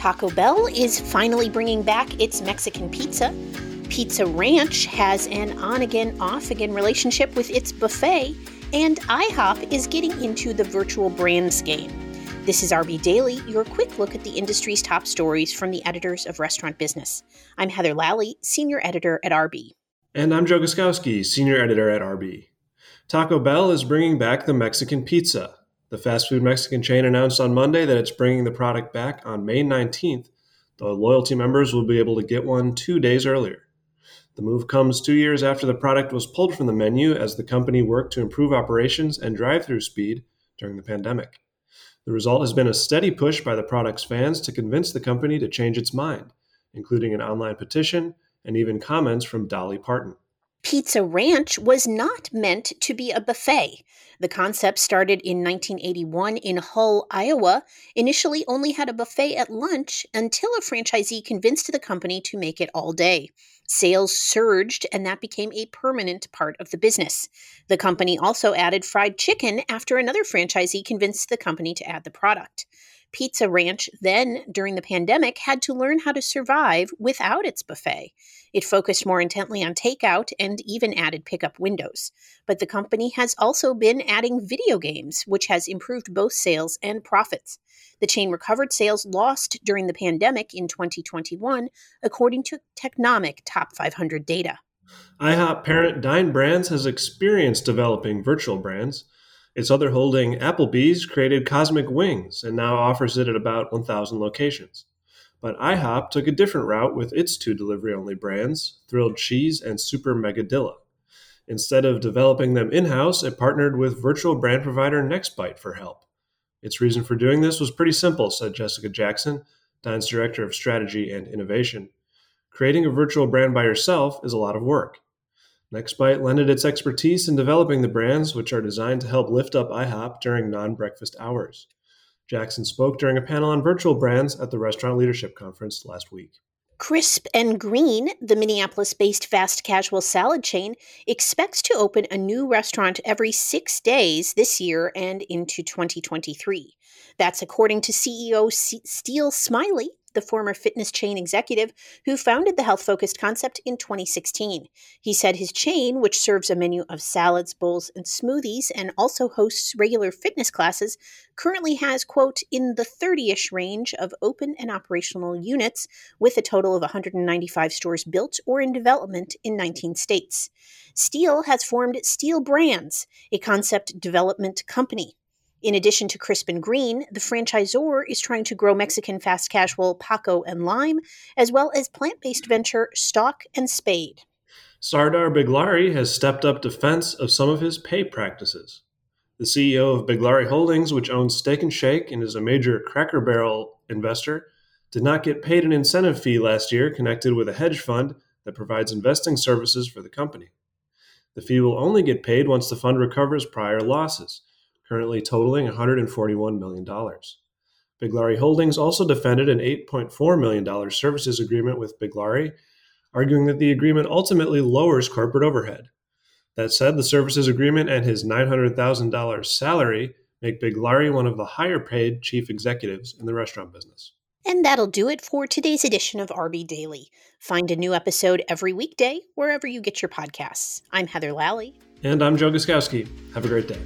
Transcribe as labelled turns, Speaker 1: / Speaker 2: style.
Speaker 1: Taco Bell is finally bringing back its Mexican pizza. Pizza Ranch has an on again, off again relationship with its buffet, and IHOP is getting into the virtual brands game. This is RB Daily, your quick look at the industry's top stories from the editors of Restaurant Business. I'm Heather Lalley, Senior Editor at RB.
Speaker 2: And I'm Joe Guszkowski, Senior Editor at RB. Taco Bell is bringing back the Mexican pizza. The fast food Mexican chain announced on Monday that it's bringing the product back on May 19th. The loyalty members will be able to get one two days earlier. The move comes two years after the product was pulled from the menu as the company worked to improve operations and drive through speed during the pandemic. The result has been a steady push by the product's fans to convince the company to change its mind, including an online petition and even comments from Dolly Parton.
Speaker 1: Pizza Ranch was not meant to be a buffet. The concept started in 1981 in Hull, Iowa, initially only had a buffet at lunch until a franchisee convinced the company to make it all day. Sales surged, and that became a permanent part of the business. The company also added fried chicken after another franchisee convinced the company to add the product. Pizza Ranch then, during the pandemic, had to learn how to survive without its buffet. It focused more intently on takeout and even added pickup windows. But the company has also been adding video games, which has improved both sales and profits. The chain recovered sales lost during the pandemic in 2021, according to Technomic Top 500 data.
Speaker 2: IHOP parent Dine Brands has experience developing virtual brands. Its other holding, Applebee's, created Cosmic Wings and now offers it at about 1,000 locations. But IHOP took a different route with its two delivery only brands, Thrilled Cheese and Super Megadilla. Instead of developing them in house, it partnered with virtual brand provider Nextbite for help. Its reason for doing this was pretty simple, said Jessica Jackson, Dine's Director of Strategy and Innovation. Creating a virtual brand by yourself is a lot of work. Nextbite lended its expertise in developing the brands, which are designed to help lift up IHOP during non breakfast hours. Jackson spoke during a panel on virtual brands at the Restaurant Leadership Conference last week.
Speaker 1: Crisp and Green, the Minneapolis based fast casual salad chain, expects to open a new restaurant every six days this year and into 2023. That's according to CEO C- Steele Smiley, the former fitness chain executive who founded the health focused concept in 2016. He said his chain, which serves a menu of salads, bowls, and smoothies and also hosts regular fitness classes, currently has, quote, in the 30 ish range of open and operational units, with a total of 195 stores built or in development in 19 states. Steele has formed Steele Brands, a concept development company. In addition to Crisp and Green, the franchisor is trying to grow Mexican fast casual Paco and Lime, as well as plant based venture Stock and Spade.
Speaker 2: Sardar Biglari has stepped up defense of some of his pay practices. The CEO of Biglari Holdings, which owns Steak and Shake and is a major Cracker Barrel investor, did not get paid an incentive fee last year connected with a hedge fund that provides investing services for the company. The fee will only get paid once the fund recovers prior losses currently totaling $141 million. Biglari Holdings also defended an $8.4 million services agreement with Biglari, arguing that the agreement ultimately lowers corporate overhead. That said, the services agreement and his $900,000 salary make Biglari one of the higher paid chief executives in the restaurant business.
Speaker 1: And that'll do it for today's edition of RB Daily. Find a new episode every weekday wherever you get your podcasts. I'm Heather Lalley.
Speaker 2: And I'm Joe Guszkowski. Have a great day.